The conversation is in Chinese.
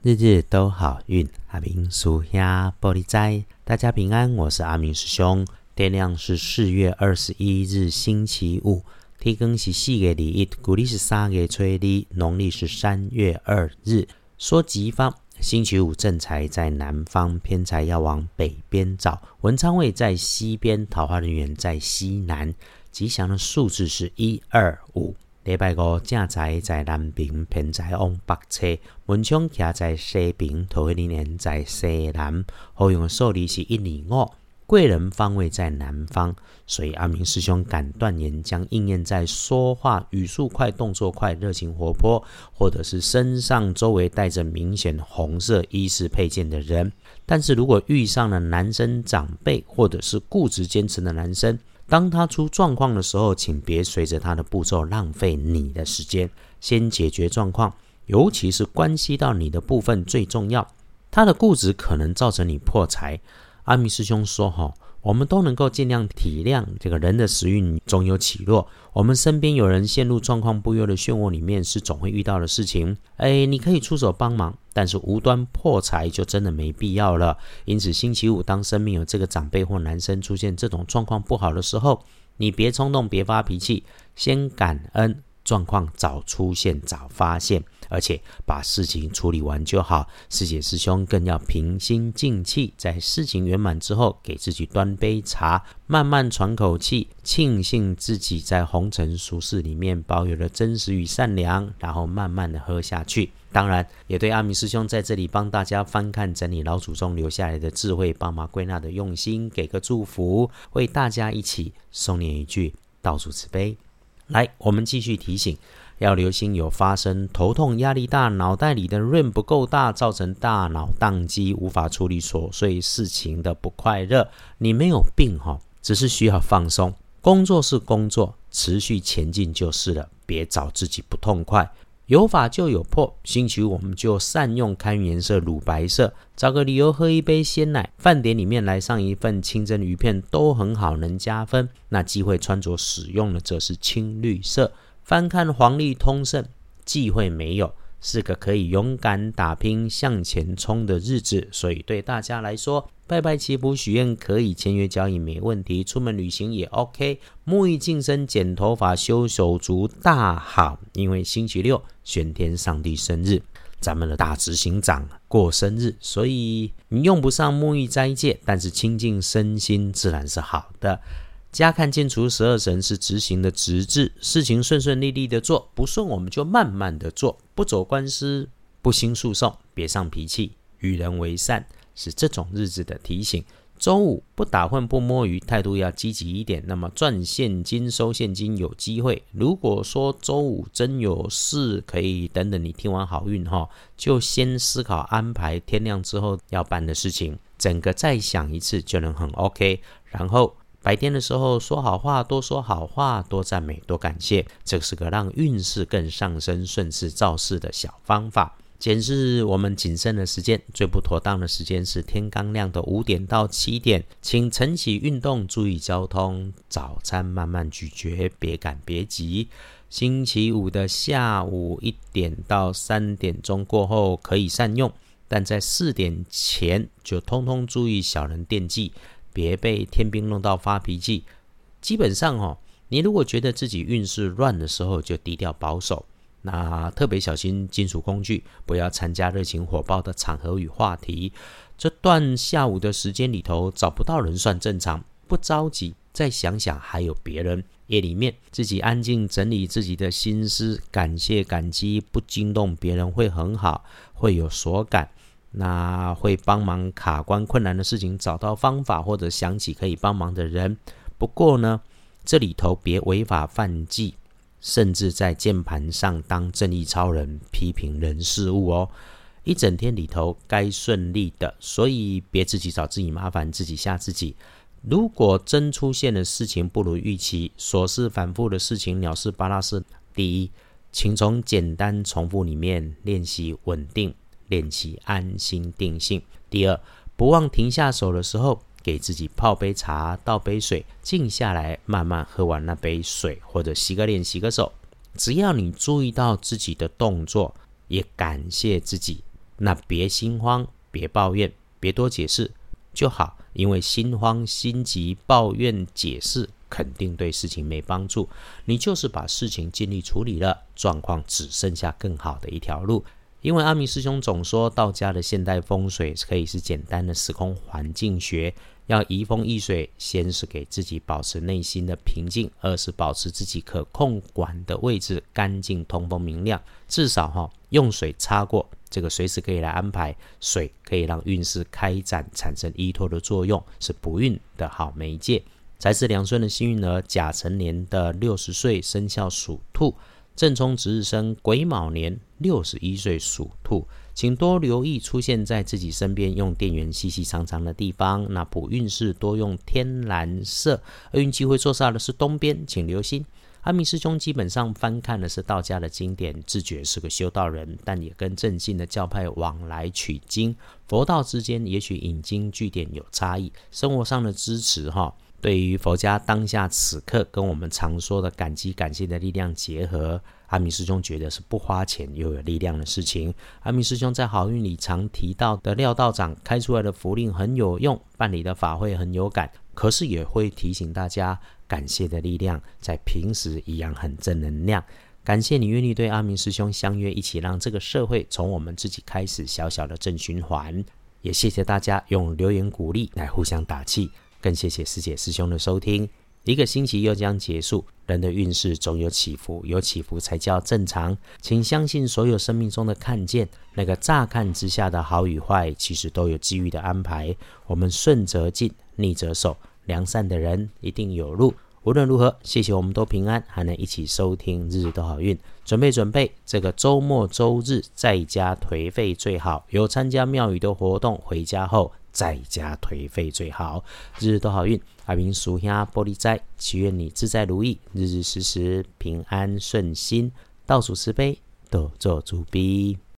日日都好运，阿明属下玻璃斋，大家平安，我是阿明师兄。天亮是四月二十一日，星期五。天更是四月二一，古历是三月初二，农历是三月二日。说吉方，星期五正财在南方，偏财要往北边找。文昌位在西边，桃花人员在西南。吉祥的数字是一二五。礼拜五正财在南边，偏财往北侧。文昌徛在西边，桃花人缘在西南。好用的数字是一二五。贵人方位在南方，所以阿明师兄敢断言，将应验在说话语速快、动作快、热情活泼，或者是身上周围带着明显红色衣饰配件的人。但是如果遇上了男生长辈，或者是固执坚持的男生，当他出状况的时候，请别随着他的步骤浪费你的时间，先解决状况，尤其是关系到你的部分最重要。他的固执可能造成你破财。阿米师兄说：“哈，我们都能够尽量体谅这个人的时运总有起落。我们身边有人陷入状况不优的漩涡里面，是总会遇到的事情。哎，你可以出手帮忙，但是无端破财就真的没必要了。因此，星期五当生命有这个长辈或男生出现这种状况不好的时候，你别冲动，别发脾气，先感恩。”状况早出现早发现，而且把事情处理完就好。师姐师兄更要平心静气，在事情圆满之后，给自己端杯茶，慢慢喘口气，庆幸自己在红尘俗世里面保有了真实与善良，然后慢慢的喝下去。当然，也对阿明师兄在这里帮大家翻看整理老祖宗留下来的智慧，帮忙归纳的用心，给个祝福，为大家一起诵念一句道主慈悲。来，我们继续提醒，要留心有发生头痛、压力大、脑袋里的 RAM 不够大，造成大脑宕机，无法处理琐碎事情的不快乐。你没有病哈，只是需要放松。工作是工作，持续前进就是了，别找自己不痛快。有法就有破，星期五我们就善用开颜色乳白色，找个理由喝一杯鲜奶，饭点里面来上一份清蒸鱼片都很好，能加分。那机会穿着使用的则是青绿色。翻看黄历通胜，忌讳没有。是个可以勇敢打拼向前冲的日子，所以对大家来说，拜拜祈福许愿可以，签约交易没问题，出门旅行也 OK。沐浴净身、剪头发、修手足大好，因为星期六玄天上帝生日，咱们的大执行长过生日，所以你用不上沐浴斋戒，但是清净身心自然是好的。家看见除十二神是执行的直至，事情顺顺利利的做，不顺我们就慢慢的做，不走官司，不兴诉讼，别上脾气，与人为善，是这种日子的提醒。周五不打混不摸鱼，态度要积极一点。那么赚现金收现金有机会。如果说周五真有事，可以等等你听完好运哈，就先思考安排天亮之后要办的事情，整个再想一次就能很 OK。然后。白天的时候说好话，多说好话，多赞美，多感谢，这是个让运势更上升、顺势造势的小方法。检视我们谨慎的时间，最不妥当的时间是天刚亮的五点到七点，请晨起运动，注意交通，早餐慢慢咀嚼，别赶别急。星期五的下午一点到三点钟过后可以善用，但在四点前就通通注意小人惦记。别被天兵弄到发脾气。基本上哦，你如果觉得自己运势乱的时候，就低调保守。那特别小心金属工具，不要参加热情火爆的场合与话题。这段下午的时间里头，找不到人算正常，不着急。再想想还有别人。夜里面自己安静整理自己的心思，感谢感激，不惊动别人会很好，会有所感。那会帮忙卡关困难的事情，找到方法或者想起可以帮忙的人。不过呢，这里头别违法犯纪，甚至在键盘上当正义超人，批评人事物哦。一整天里头该顺利的，所以别自己找自己麻烦，自己吓自己。如果真出现的事情不如预期，琐事反复的事情，鸟事巴拉事，第一，请从简单重复里面练习稳定。练习安心定性。第二，不忘停下手的时候，给自己泡杯茶，倒杯水，静下来，慢慢喝完那杯水，或者洗个脸，洗个手。只要你注意到自己的动作，也感谢自己，那别心慌，别抱怨，别多解释就好。因为心慌、心急、抱怨、解释，肯定对事情没帮助。你就是把事情尽力处理了，状况只剩下更好的一条路。因为阿明师兄总说，道家的现代风水可以是简单的时空环境学。要移风易水，先是给自己保持内心的平静，二是保持自己可控管的位置干净、通风、明亮。至少哈，用水擦过，这个随时可以来安排。水可以让运势开展，产生依托的作用，是不孕的好媒介。才是两岁的幸运儿，甲辰年的六十岁生肖属兔，正冲值日生癸卯年六十一岁属兔。请多留意出现在自己身边用电源细细长长的地方。那补运势多用天蓝色。厄运气会坐煞的是东边，请留心。阿明师兄基本上翻看的是道家的经典，自觉是个修道人，但也跟正信的教派往来取经。佛道之间也许引经据典有差异，生活上的支持哈。对于佛家当下此刻跟我们常说的感激感谢的力量结合，阿弥师兄觉得是不花钱又有力量的事情。阿弥师兄在好运里常提到的廖道长开出来的符令很有用，办理的法会很有感，可是也会提醒大家，感谢的力量在平时一样很正能量。感谢你愿意对阿明师兄相约，一起让这个社会从我们自己开始小小的正循环。也谢谢大家用留言鼓励来互相打气。更谢谢师姐师兄的收听。一个星期又将结束，人的运势总有起伏，有起伏才叫正常。请相信所有生命中的看见，那个乍看之下的好与坏，其实都有机遇的安排。我们顺则进，逆则守，良善的人一定有路。无论如何，谢谢我们都平安，还能一起收听，日日都好运。准备准备，这个周末周日在家颓废最好，有参加庙宇的活动，回家后。在家颓废最好，日日都好运。阿明属下玻璃斋，祈愿你自在如意，日日时时平安顺心。倒数慈悲，多做主逼。